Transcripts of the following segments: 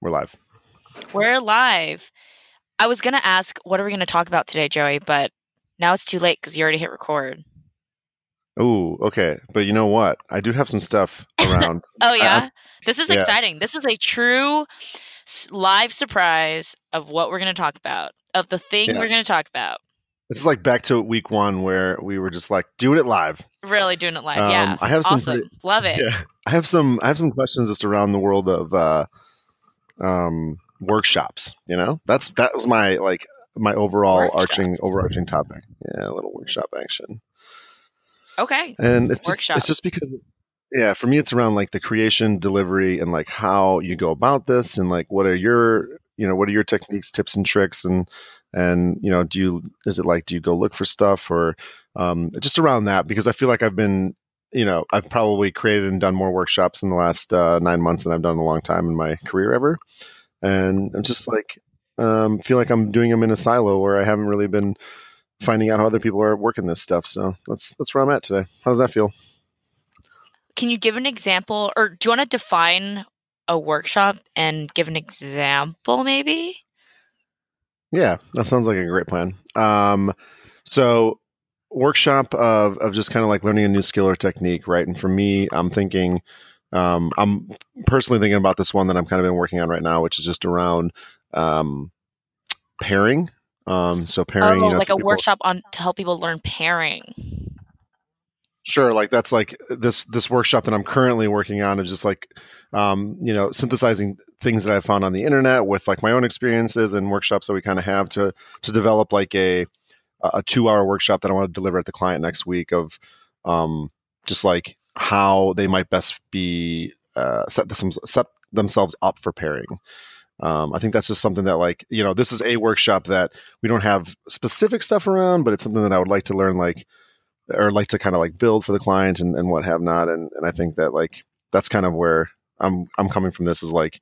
We're live. We're live. I was going to ask, what are we going to talk about today, Joey? But now it's too late because you already hit record. Oh, okay. But you know what? I do have some stuff around. oh, yeah? I, this is yeah. exciting. This is a true live surprise of what we're going to talk about, of the thing yeah. we're going to talk about. This is like back to week one where we were just like doing it live. Really doing it live. Um, yeah. I have some awesome. Pretty, Love it. Yeah. I have some I have some questions just around the world of uh um workshops, you know? That's that was my like my overall workshops. arching overarching topic. Yeah, a little workshop action. Okay. And it's just, it's just because yeah, for me it's around like the creation, delivery and like how you go about this and like what are your you know what are your techniques tips and tricks and and you know do you is it like do you go look for stuff or um, just around that because i feel like i've been you know i've probably created and done more workshops in the last uh, nine months than i've done in a long time in my career ever. And i'm just like um, feel like i'm doing them in a silo where i haven't really been finding out how other people are working this stuff. So that's that's where i'm at today. How does that feel? Can you give an example or do you want to define a workshop and give an example maybe? Yeah, that sounds like a great plan. Um, so workshop of of just kind of like learning a new skill or technique, right? And for me, I'm thinking, um, I'm personally thinking about this one that I'm kind of been working on right now, which is just around um, pairing. Um, so pairing, oh, you know, like a people, workshop on to help people learn pairing. Sure, like that's like this this workshop that I'm currently working on is just like um, you know synthesizing things that I've found on the internet with like my own experiences and workshops that we kind of have to to develop like a a two hour workshop that I want to deliver at the client next week of um, just like how they might best be uh, set, this, set themselves up for pairing. Um, I think that's just something that like you know this is a workshop that we don't have specific stuff around, but it's something that I would like to learn like or like to kind of like build for the client and, and what have not. And, and I think that like, that's kind of where I'm, I'm coming from this is like,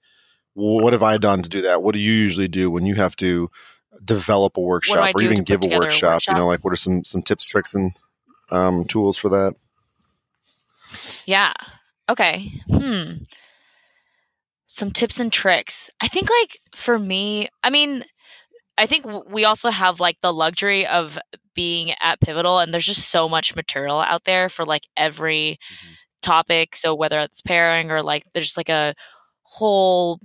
what have I done to do that? What do you usually do when you have to develop a workshop or even give a workshop, a workshop, You know, like what are some, some tips, tricks and um, tools for that? Yeah. Okay. Hmm. Some tips and tricks. I think like for me, I mean, I think we also have like the luxury of being at Pivotal, and there's just so much material out there for like every mm-hmm. topic. So whether it's pairing or like there's like a whole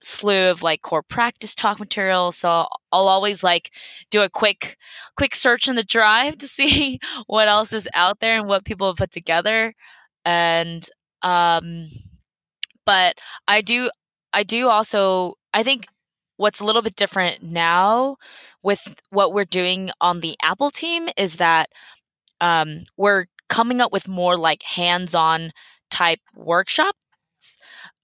slew of like core practice talk material so i'll always like do a quick quick search in the drive to see what else is out there and what people have put together and um but i do i do also i think what's a little bit different now with what we're doing on the Apple team is that um, we're coming up with more like hands-on type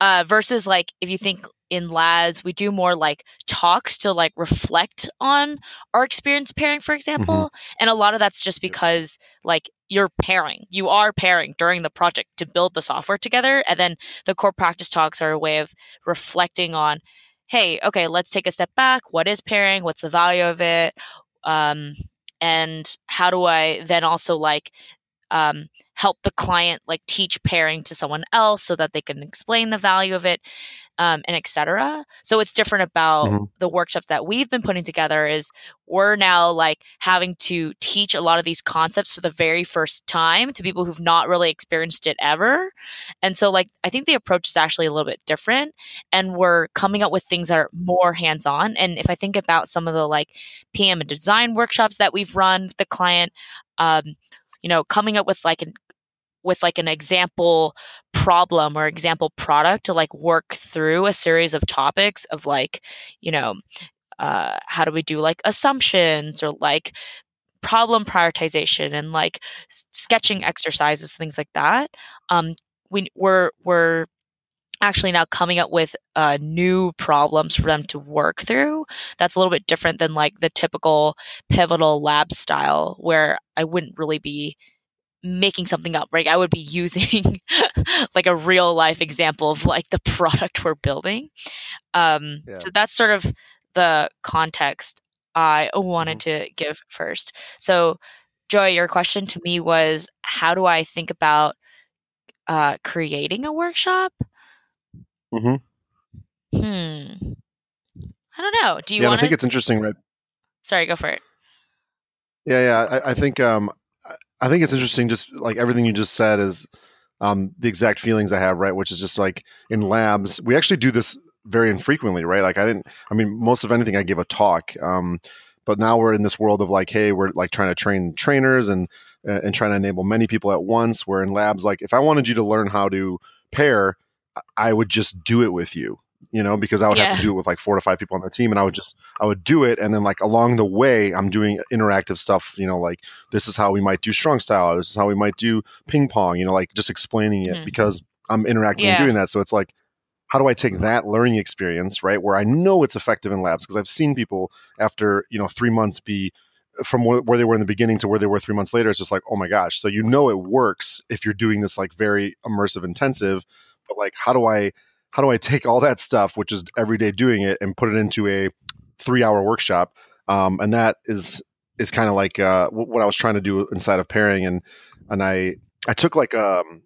uh, versus like if you think in labs we do more like talks to like reflect on our experience pairing for mm-hmm. example mm-hmm. and a lot of that's just because like you're pairing you are pairing during the project to build the software together and then the core practice talks are a way of reflecting on hey, okay, let's take a step back. What is pairing? What's the value of it? Um, and how do I then also like um, help the client like teach pairing to someone else so that they can explain the value of it um, and etc so it's different about mm-hmm. the workshops that we've been putting together is we're now like having to teach a lot of these concepts for the very first time to people who've not really experienced it ever. And so like i think the approach is actually a little bit different and we're coming up with things that are more hands-on. And if i think about some of the like pm and design workshops that we've run with the client um, you know coming up with like an with like an example problem or example product to like work through a series of topics of like you know uh, how do we do like assumptions or like problem prioritization and like sketching exercises things like that um we we're we're actually now coming up with uh, new problems for them to work through that's a little bit different than like the typical pivotal lab style where i wouldn't really be making something up, right? I would be using like a real life example of like the product we're building. Um, yeah. So that's sort of the context I wanted mm-hmm. to give first. So, Joy, your question to me was how do I think about uh, creating a workshop? Mm-hmm. Hmm. I don't know. Do you yeah, want I think it's interesting, right? Sorry, go for it. Yeah, yeah. I, I think um, I think it's interesting. Just like everything you just said is um, the exact feelings I have, right? Which is just like in labs, we actually do this very infrequently, right? Like I didn't. I mean, most of anything I give a talk. Um, but now we're in this world of like, hey, we're like trying to train trainers and and trying to enable many people at once. We're in labs. Like, if I wanted you to learn how to pair, I would just do it with you you know, because I would have to do it with like four to five people on the team, and I would just I would do it, and then like along the way, I'm doing interactive stuff. You know, like this is how we might do strong style. This is how we might do ping pong. You know, like just explaining it Mhm. because I'm interacting Yeah. and doing that. So it's like, how do I take that learning experience, right, where I know it's effective in labs because I've seen people after you know three months be from wh- where they were in the beginning to where they were three months later. It's just like, oh my gosh. So you know it works if you're doing this like very immersive, intensive. But like, how do I how do I take all that stuff, which is every day doing it, and put it into a three hour workshop? Um, and that is is kind of like uh, wh- what I was trying to do inside of pairing, and and I I took like um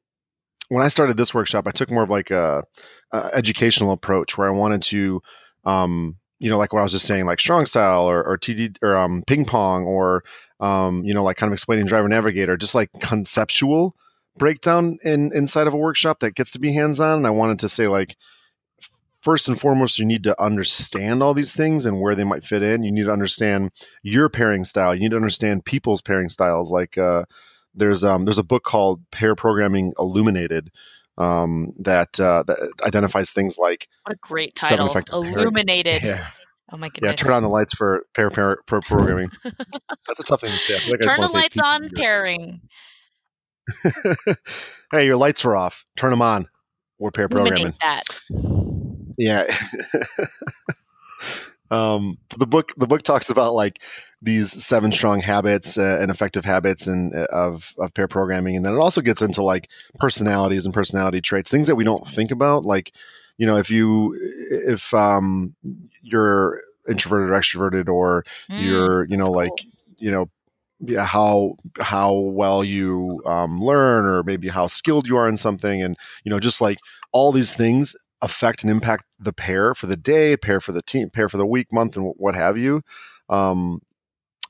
when I started this workshop, I took more of like a, a educational approach where I wanted to um you know like what I was just saying like strong style or, or TD or um ping pong or um you know like kind of explaining driver navigator just like conceptual breakdown in inside of a workshop that gets to be hands on and I wanted to say like first and foremost you need to understand all these things and where they might fit in you need to understand your pairing style you need to understand people's pairing styles like uh there's um there's a book called pair programming illuminated um that uh that identifies things like What a great title. Illuminated. yeah Oh my goodness! yeah turn on the lights for pair pair, pair programming that's a tough thing to say like Turn the lights on pairing. hey your lights are off turn them on we're pair programming that. Yeah. um, the book the book talks about like these seven strong habits uh, and effective habits and uh, of of pair programming, and then it also gets into like personalities and personality traits, things that we don't think about. Like, you know, if you if um you're introverted or extroverted, or Mm, you're you know like cool. you know how how well you um, learn or maybe how skilled you are in something and you know just like all these things affect and impact the pair for the day pair for the team pair for the week month and what have you um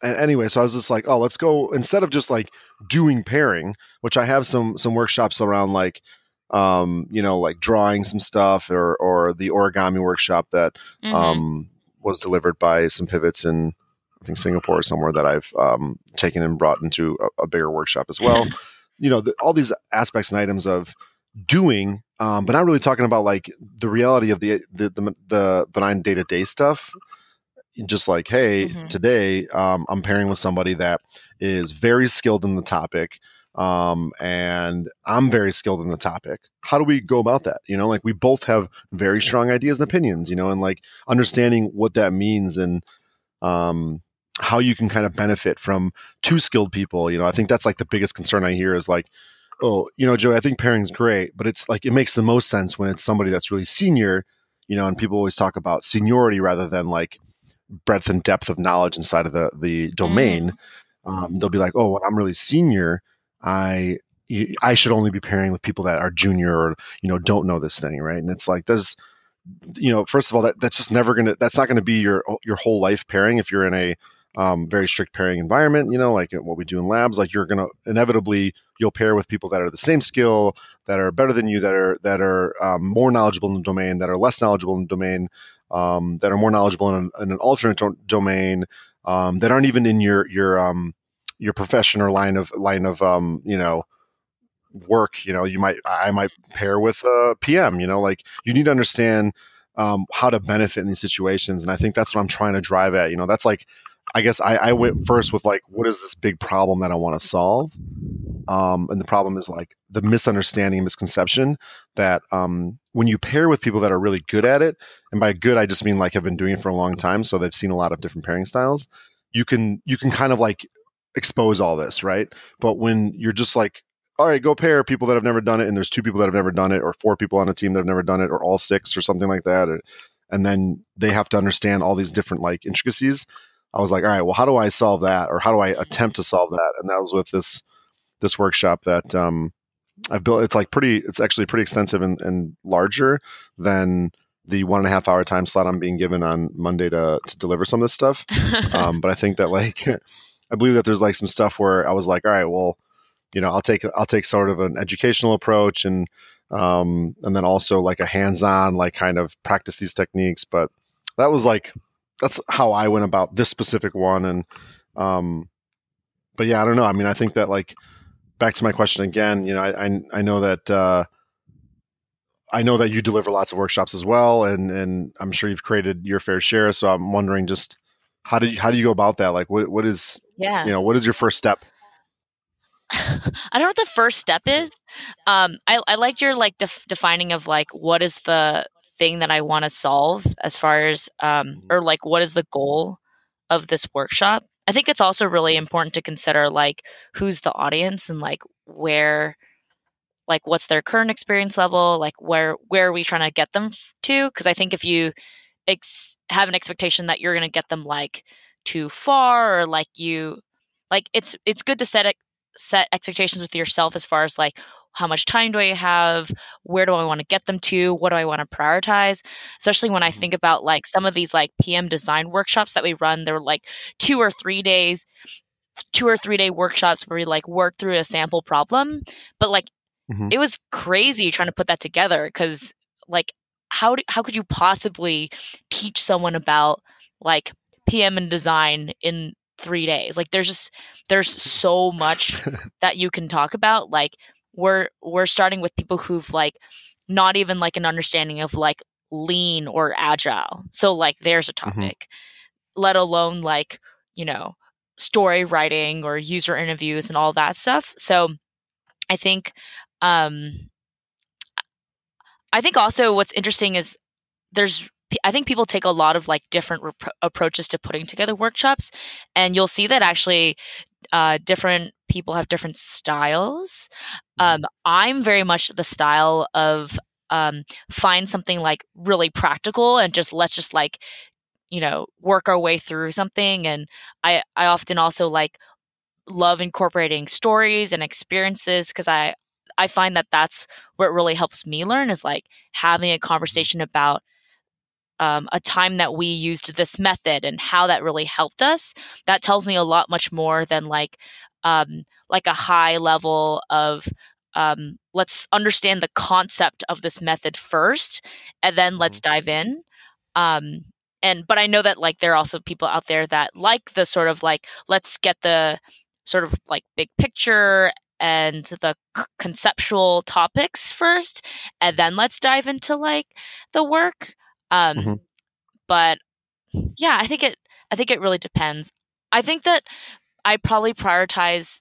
and anyway so i was just like oh let's go instead of just like doing pairing which i have some some workshops around like um you know like drawing some stuff or or the origami workshop that Mhm. um, was delivered by some pivots in I think Singapore is somewhere that I've um, taken and brought into a, a bigger workshop as well. you know, the, all these aspects and items of doing, um, but not really talking about like the reality of the the, the, the benign day to day stuff. Just like, hey, Mhm. today um, I'm pairing with somebody that is very skilled in the topic um, and I'm very skilled in the topic. How do we go about that? You know, like we both have very strong ideas and opinions, you know, and like understanding what that means and um, how you can kind of benefit from two skilled people. You know, I think that's like the biggest concern I hear is like, oh, you know, Joey, I think pairing's great, but it's like it makes the most sense when it's somebody that's really senior, you know, and people always talk about seniority rather than like breadth and depth of knowledge inside of the the domain. Um, they'll be like, oh, when I'm really senior, I I should only be pairing with people that are junior or you know don't know this thing, right? And it's like there's you know, first of all, that that's just never gonna that's not gonna be your your whole life pairing if you're in a um, very strict pairing environment. You know, like what we do in labs, like you're gonna inevitably you'll pair with people that are the same skill, that are better than you, that are that are um, more knowledgeable in the domain, that are less knowledgeable in the domain, um, that are more knowledgeable in an, in an alternate do- domain, um, that aren't even in your your um, your profession or line of line of um, you know work you know you might i might pair with a pm you know like you need to understand um, how to benefit in these situations and i think that's what i'm trying to drive at you know that's like i guess i, I went first with like what is this big problem that i want to solve um, and the problem is like the misunderstanding and misconception that um, when you pair with people that are really good at it and by good i just mean like have been doing it for a long time so they've seen a lot of different pairing styles you can you can kind of like expose all this right but when you're just like all right, go pair people that have never done it, and there's two people that have never done it, or four people on a team that have never done it, or all six, or something like that, or, and then they have to understand all these different like intricacies. I was like, all right, well, how do I solve that, or how do I attempt to solve that? And that was with this this workshop that um, I've built. It's like pretty. It's actually pretty extensive and, and larger than the one and a half hour time slot I'm being given on Monday to to deliver some of this stuff. um, but I think that like I believe that there's like some stuff where I was like, all right, well, you know, I'll take I'll take sort of an educational approach and um, and then also like a hands-on like kind of practice these techniques. But that was like that's how I went about this specific one. And um, but yeah, I don't know. I mean, I think that like back to my question again. You know, I I, I know that. Uh, I know that you deliver lots of workshops as well, and and I'm sure you've created your fair share. So I'm wondering just how do you how do you go about that? Like, what what is yeah, you know, what is your first step? I don't know what the first step is. Um, I I liked your like def- defining of like what is the thing that I want to solve as far as um mm-hmm. or like what is the goal of this workshop. I think it's also really important to consider like who's the audience and like where like what's their current experience level like where where are we trying to get them to because i think if you ex- have an expectation that you're going to get them like too far or like you like it's it's good to set it set expectations with yourself as far as like how much time do i have where do i want to get them to what do i want to prioritize especially when i mm-hmm. think about like some of these like pm design workshops that we run they're like two or three days two or three day workshops where we like work through a sample problem but like Mm-hmm. It was crazy trying to put that together because like how do, how could you possibly teach someone about like PM and design in 3 days? Like there's just there's so much that you can talk about like we're we're starting with people who've like not even like an understanding of like lean or agile. So like there's a mm-hmm. topic. Mm-hmm. Let alone like, you know, story writing or user interviews and all that stuff. So I think um, I think also what's interesting is there's I think people take a lot of like different rep- approaches to putting together workshops, and you'll see that actually uh, different people have different styles. Mm-hmm. Um, I'm very much the style of um, find something like really practical and just let's just like you know work our way through something. And I I often also like love incorporating stories and experiences because I I find that that's what really helps me learn is like having a conversation about um, a time that we used this method and how that really helped us. That tells me a lot much more than like um, like a high level of um, let's understand the concept of this method first, and then let's mm-hmm. dive in. Um, and but I know that like there are also people out there that like the sort of like let's get the sort of like big picture and the c- conceptual topics first and then let's dive into like the work um mm-hmm. but yeah i think it i think it really depends i think that i probably prioritize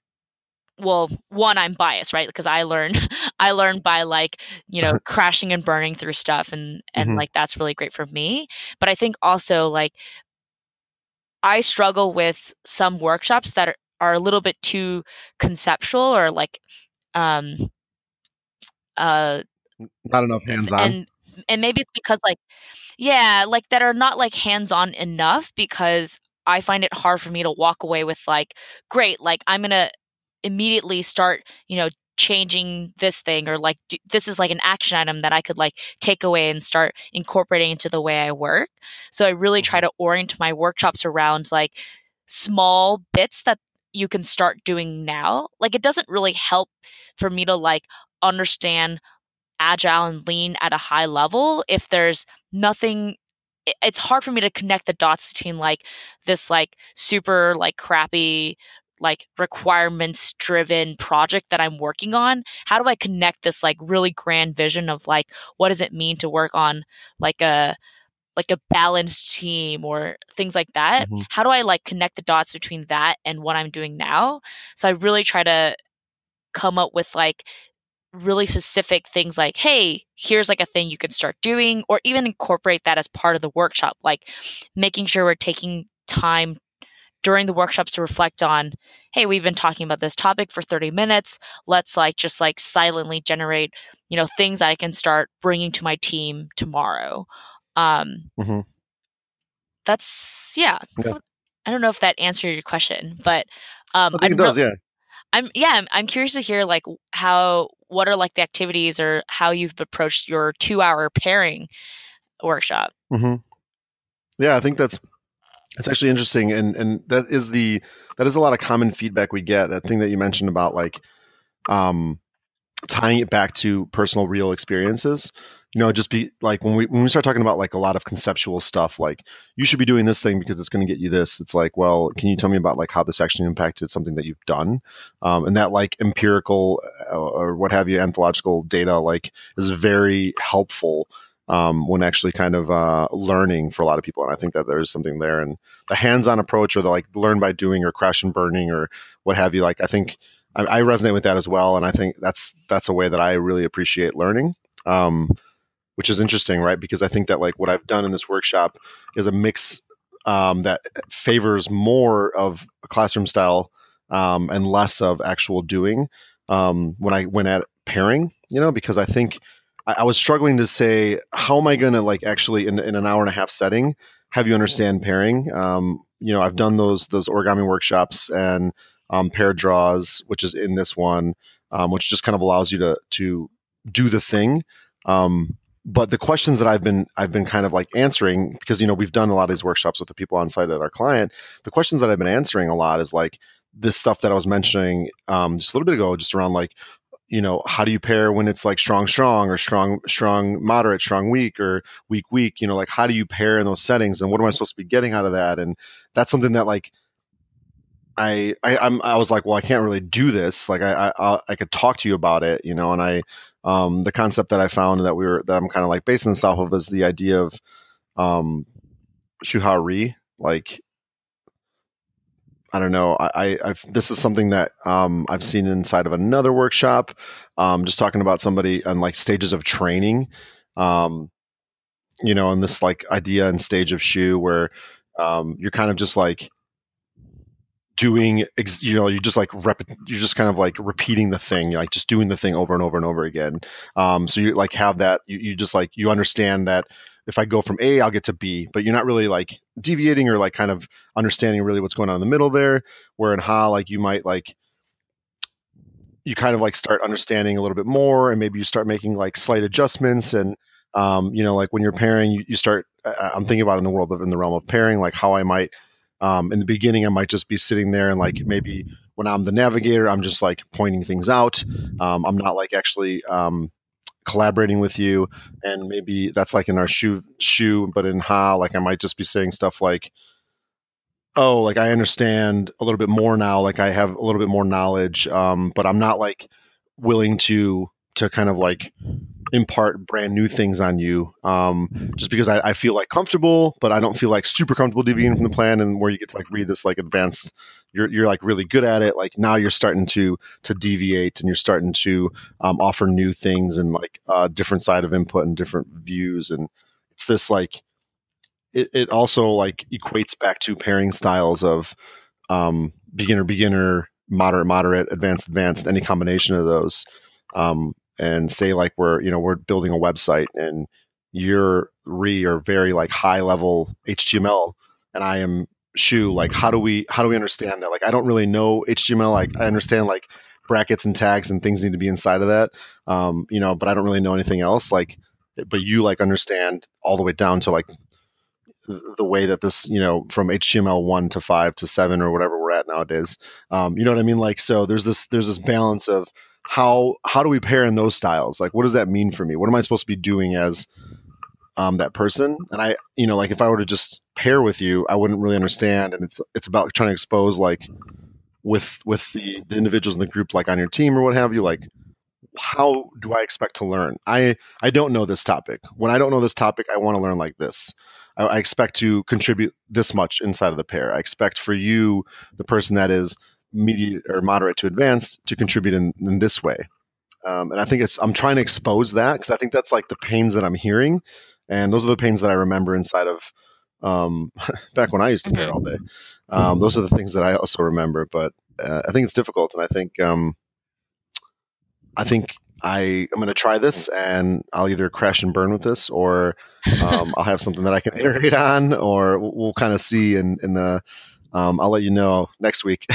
well one i'm biased right? Because i learn i learn by like you know crashing and burning through stuff and and mm-hmm. like that's really great for me. But i think also like i struggle with some workshops that are, are a little bit too conceptual or like um uh not enough hands on and and maybe it's because like yeah like that are not like hands on enough because i find it hard for me to walk away with like great like i'm gonna immediately start you know changing this thing or like do, this is like an action item that i could like take away and start incorporating into the way i work so i really try mm-hmm. to orient my workshops around like small bits that you can start doing now. Like it doesn't really help for me to like understand agile and lean at a high level if there's nothing it's hard for me to connect the dots between like this like super like crappy like requirements driven project that I'm working on? How do I connect this like really grand vision of like what does it mean to work on like a like a balanced team or things like that mm-hmm. how do i like connect the dots between that and what i'm doing now so i really try to come up with like really specific things like hey here's like a thing you can start doing or even incorporate that as part of the workshop like making sure we're taking time during the workshops to reflect on hey we've been talking about this topic for 30 minutes let's like just like silently generate you know things i can start bringing to my team tomorrow um, mm-hmm. That's yeah. yeah. I don't know if that answered your question, but um, I think it does. Re- yeah. I'm yeah. I'm, I'm curious to hear like how what are like the activities or how you've approached your two hour pairing workshop. Mm-hmm. Yeah, I think that's it's actually interesting, and and that is the that is a lot of common feedback we get. That thing that you mentioned about like um, tying it back to personal, real experiences. You know, just be like when we when we start talking about like a lot of conceptual stuff, like you should be doing this thing because it's going to get you this. It's like, well, can you tell me about like how this actually impacted something that you've done, um, and that like empirical uh, or what have you, anthological data like is very helpful um, when actually kind of uh, learning for a lot of people. And I think that there's something there. And the hands-on approach, or the like learn by doing, or crash and burning, or what have you. Like I think I, I resonate with that as well. And I think that's that's a way that I really appreciate learning. Um, which is interesting, right? Because I think that like what I've done in this workshop is a mix um, that favors more of a classroom style um, and less of actual doing um, when I went at pairing, you know, because I think I, I was struggling to say how am I going to like actually in, in an hour and a half setting have you understand pairing. Um, you know, I've done those those origami workshops and um, pair draws, which is in this one, um, which just kind of allows you to to do the thing. Um, but the questions that I've been I've been kind of like answering because you know we've done a lot of these workshops with the people on site at our client. The questions that I've been answering a lot is like this stuff that I was mentioning um, just a little bit ago, just around like you know how do you pair when it's like strong strong or strong strong moderate strong weak or weak weak you know like how do you pair in those settings and what am i supposed to be getting out of that and that's something that like i i I'm, i was like well i can't really do this like i i i could talk to you about it you know and i um the concept that i found that we were that i'm kind of like basing this off of is the idea of um shuhari like I don't know. I, I this is something that um, I've seen inside of another workshop. Um, just talking about somebody on like stages of training, um, you know, and this like idea and stage of shu where um, you're kind of just like doing, ex- you know, you're just like rep, you're just kind of like repeating the thing, you're like just doing the thing over and over and over again. Um, so you like have that, you, you just like you understand that if I go from A, I'll get to B, but you're not really like deviating or like kind of understanding really what's going on in the middle there. Where in Ha, like you might like you kind of like start understanding a little bit more, and maybe you start making like slight adjustments. And um, you know, like when you're pairing, you, you start. I'm thinking about in the world of in the realm of pairing, like how I might um, in the beginning, I might just be sitting there and like maybe when I'm the navigator, I'm just like pointing things out. Um, I'm not like actually um, collaborating with you. And maybe that's like in our shu shu, but in ha like i might just be saying stuff like oh like i understand a little bit more now. Like i have a little bit more knowledge. Um but i'm not like willing to to kind of like impart brand new things on you um, just because I, I, feel like comfortable but i don't feel like super comfortable deviating from the plan and where you get to like read this like advanced you're, you're like really good at it. Like now you're starting to to deviate and you're starting to um, offer new things and like uh, different side of input and different views. And it's this like it, it also like equates back to pairing styles of um, beginner beginner moderate moderate advanced advanced any combination of those um, and say like we'ri you know we're building a website and you're re or very like high level html and i am shu like how do we how do we understand that? Like i don't really know html like i understand like brackets and tags and things need to be inside of that um you know but i don't really know anything else like but you like understand all the way down to like the way that this you know from html 1 to 5 to 7 or whatever we're at nowadays um you know what i mean? Like so there's this there's this balance of how how do we pair in those styles? Like, what does that mean for me? What am I supposed to be doing as um, that person? And I, you know, like if I were to just pair with you, I wouldn't really understand. And it's it's about trying to expose like with with the, the individuals in the group, like on your team or what have you, like how do I expect to learn? I I don't know this topic. When I don't know this topic, I want to learn like this. I, I expect to contribute this much inside of the pair. I expect for you, the person that is medium or moderate to advanced to contribute in, in this way. Um, and I think it's I'm trying to expose that because I think that's like the pains that I'm hearing, and those are the pains that I remember inside of um, back when I used to pair all day. Um, those are the things that I also remember. But uh, I think it's difficult, and I think um, I think I am going to try this, and I'll either crash and burn with this, or um, I'll have something that I can iterate on, or we'll, we'll kind of see in in the um, I'll let you know next week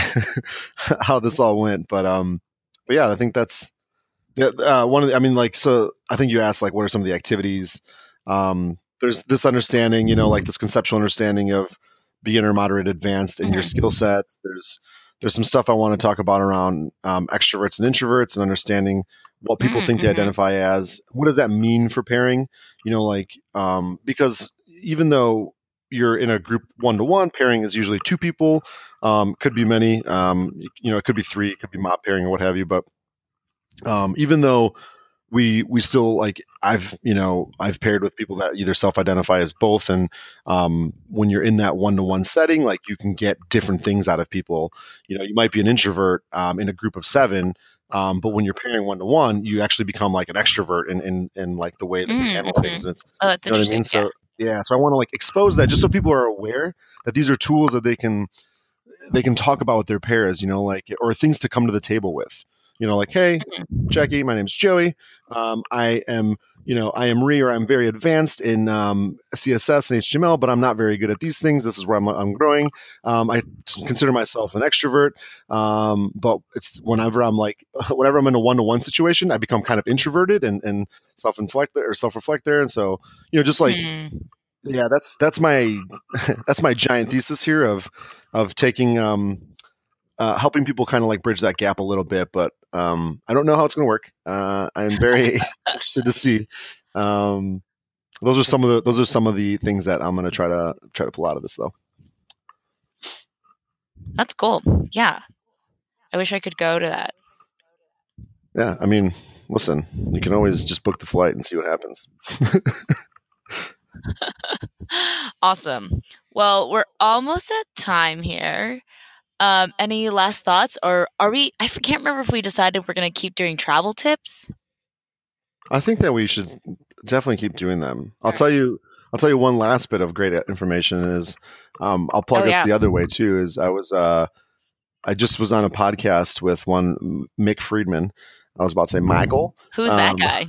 how this all went. But um, but yeah, I think that's uh, one of the, I mean, like, so I think you asked like, what are some of the activities um, there's this understanding, you know, like this conceptual understanding of beginner, moderate, advanced in your Mhm. skill sets. There's there's some stuff I want to talk about around um, extroverts and introverts and understanding what people Mm, think they mhm. identify as. What does that mean for pairing? You know, like um, because even though you're in a group one to one, pairing is usually two people. Um, could be many. Um, you know, it could be three. It could be mob pairing or what have you. But um, even though we we still like I've you know I've paired with people that either self-identify as both, and um, when you're in that one-to-one setting, like you can get different things out of people. You know, you might be an introvert um, in a group of seven, um, but when you're pairing one-to-one, you actually become like an extrovert in in, in like the way that you Mm, handle mhm. things. And it's Oh, that's you know what I interesting. mean? So yeah, so I want to like expose that just so people are aware that these are tools that they can they can talk about with their pairs, you know, like or things to come to the table with. You know, like, hey, Jackie, my name's Joey. Um, I am, you know, I am ri or I'm very advanced in um, CSS and HTML, but I'm not very good at these things. This is where I'm, I'm growing. Um, I consider myself an extrovert, um, but it's whenever I'm like, whenever I'm in a one to one situation, I become kind of introverted and, and self inflect or self reflect there. And so, you know, just like, Hmm. yeah, that's that's my that's my giant thesis here of of taking um uh, helping people kind of like bridge that gap a little bit, but um, I don't know how it's going to work. Uh, I'm very interested to see. Um, those are some of the those are some of the things that I'm going to try to try to pull out of this, though. That's cool. Yeah. I wish I could go to that. Yeah, I mean, listen, you can always just book the flight and see what happens. awesome. Well, we're almost at time here. Um, any last thoughts, or are we? I can't remember if we decided we're going to keep doing travel tips. I think that we should definitely keep doing them. I'll Alright. tell you. I'll tell you one last bit of great information is um, I'll plug Oh, us yeah. the other way too. Is I was uh, I just was on a podcast with one Mick Friedman. I was about to say Michael. Who's that Um, guy?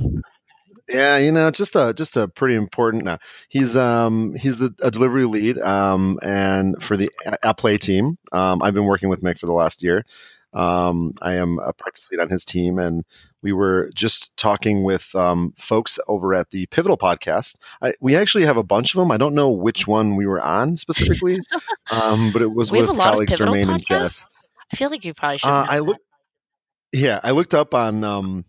Yeah, you know, just a just a pretty important. No, he's um he's the a delivery lead um and for the A- Play team. Um, I've been working with Mick for the last year. Um, I am a practice lead on his team, and we were just talking with um, folks over at the Pivotal podcast. I, we actually have a bunch of them. I don't know which one we were on specifically, um, but it was We with a lot of colleagues Jermaine and. Jeff. I feel like you probably should. Uh, I looked. Yeah, I looked up on um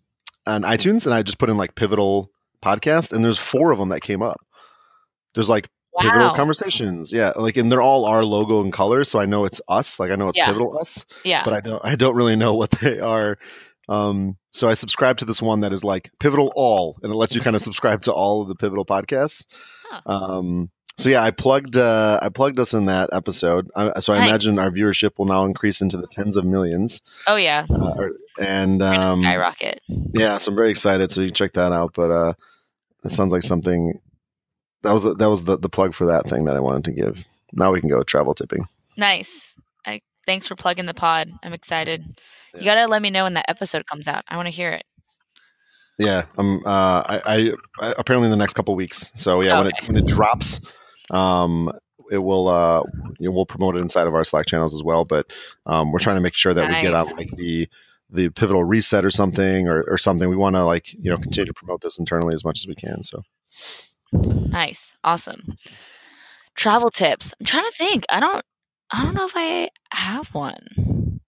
on iTunes and I just put in like pivotal podcast and there's four of them that came up. There's like pivotal conversations, yeah, like and they're all our logo and colors, so I know it's us. Like I know it's Yeah. pivotal us, Yeah. but I don't I don't really know what they are. Um, so I subscribe to this one that is like pivotal all, and it lets you kind of subscribe to all of the pivotal podcasts. Huh. Um, so yeah, I plugged uh, I plugged us in that episode. I, so I Nice. imagine our viewership will now increase into the tens of millions. oh yeah. Uh, and um, skyrocket. yeah, so I'm very excited. So you can check that out. But uh, that sounds like something that was the, that was the, the plug for that thing that I wanted to give. Now we can go travel tipping. Nice. I thanks for plugging the pod. I'm excited. You gotta let me know when that episode comes out. I want to hear it. Yeah, I'm. Uh, I, I, I apparently in the next couple weeks. So yeah, when it when it drops, um, it will uh, you know, we'll promote it inside of our Slack channels as well. But um, we're trying to make sure that we get on Nice. like the the pivotal reset or something or, or something. We want to like you know continue to promote this internally as much as we can. So Nice. Awesome. Travel tips. I'm trying to think. I don't I don't know if I have one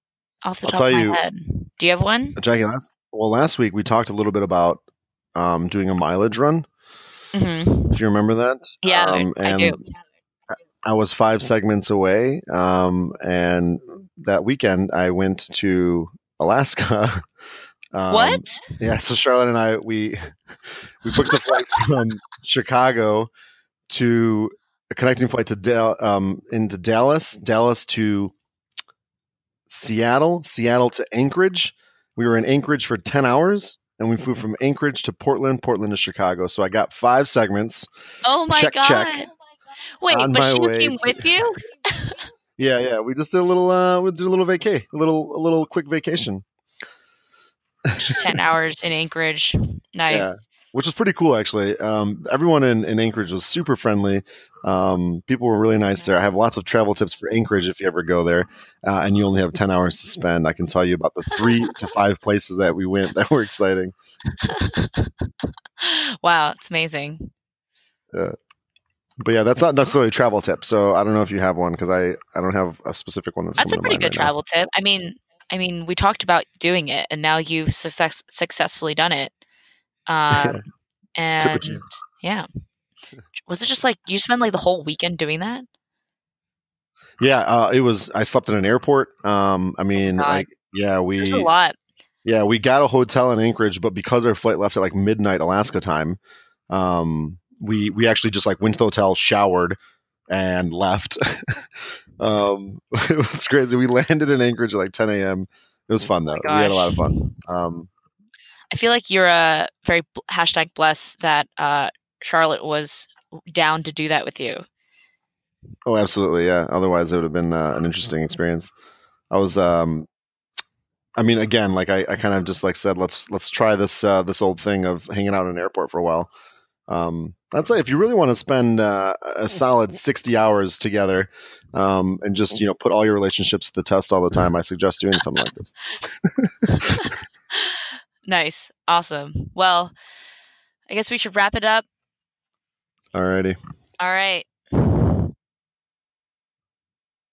off the I'll top tell of my you- head. Do you have one? Jackie, last well last week we talked a little bit about um, doing a mileage run. hmm If you remember that, Yeah, um, I and do. I was five segments away, um, and that weekend I went to Alaska. um, what? Yeah, so Charlotte and I we we booked a flight from Chicago to a connecting flight to Dal- um, into Dallas, Dallas to Seattle, Seattle to Anchorage. We were in Anchorage for ten hours, and we flew from Anchorage to Portland, Portland to Chicago. So I got five segments. Oh my check, god. check. Wait, but she came to- with you? Yeah, yeah. We just did a little uh we did a little vacay, a little a little quick vacation. Just 10 hours in Anchorage. Nice. Yeah. Which was pretty cool actually. Um everyone in, in Anchorage was super friendly. Um people were really nice there. I have lots of travel tips for Anchorage if you ever go there. Uh, and you only have 10 hours to spend. I can tell you about the 3 to 5 places that we went that were exciting. wow, it's amazing. but yeah, that's not necessarily a travel tip. So I don't know if you have one because I I don't have a specific one that's. That's a pretty good right travel now. tip. I mean, I mean, we talked about doing it, and now you've success- successfully done it. Um, and yeah, was it just like you spend like the whole weekend doing that? Yeah, uh, it was. I slept in an airport. Um, I oh mean, oh like, yeah, we There's a lot. Yeah, we got a hotel in Anchorage, but because our flight left at like midnight Alaska time, um, we we actually just like went to the hotel, showered, and left. um, it was crazy. We landed in Anchorage at like 10 a.m. It was fun though. Oh we had a lot of fun. Um, I feel like you're a very hashtag blessed that uh, Charlotte was down to do that with you. Oh, absolutely, yeah. Otherwise, it would have been uh, an interesting experience. I was, um, I mean, again, like I, I kind of just like said, let's let's try this uh, this old thing of hanging out in an airport for a while. Um, I'd say if you really want to spend uh, a solid sixty hours together, um, and just you know put all your relationships to the test all the time, I suggest doing something like this. nice, awesome. Well, I guess we should wrap it up. Alrighty. All right.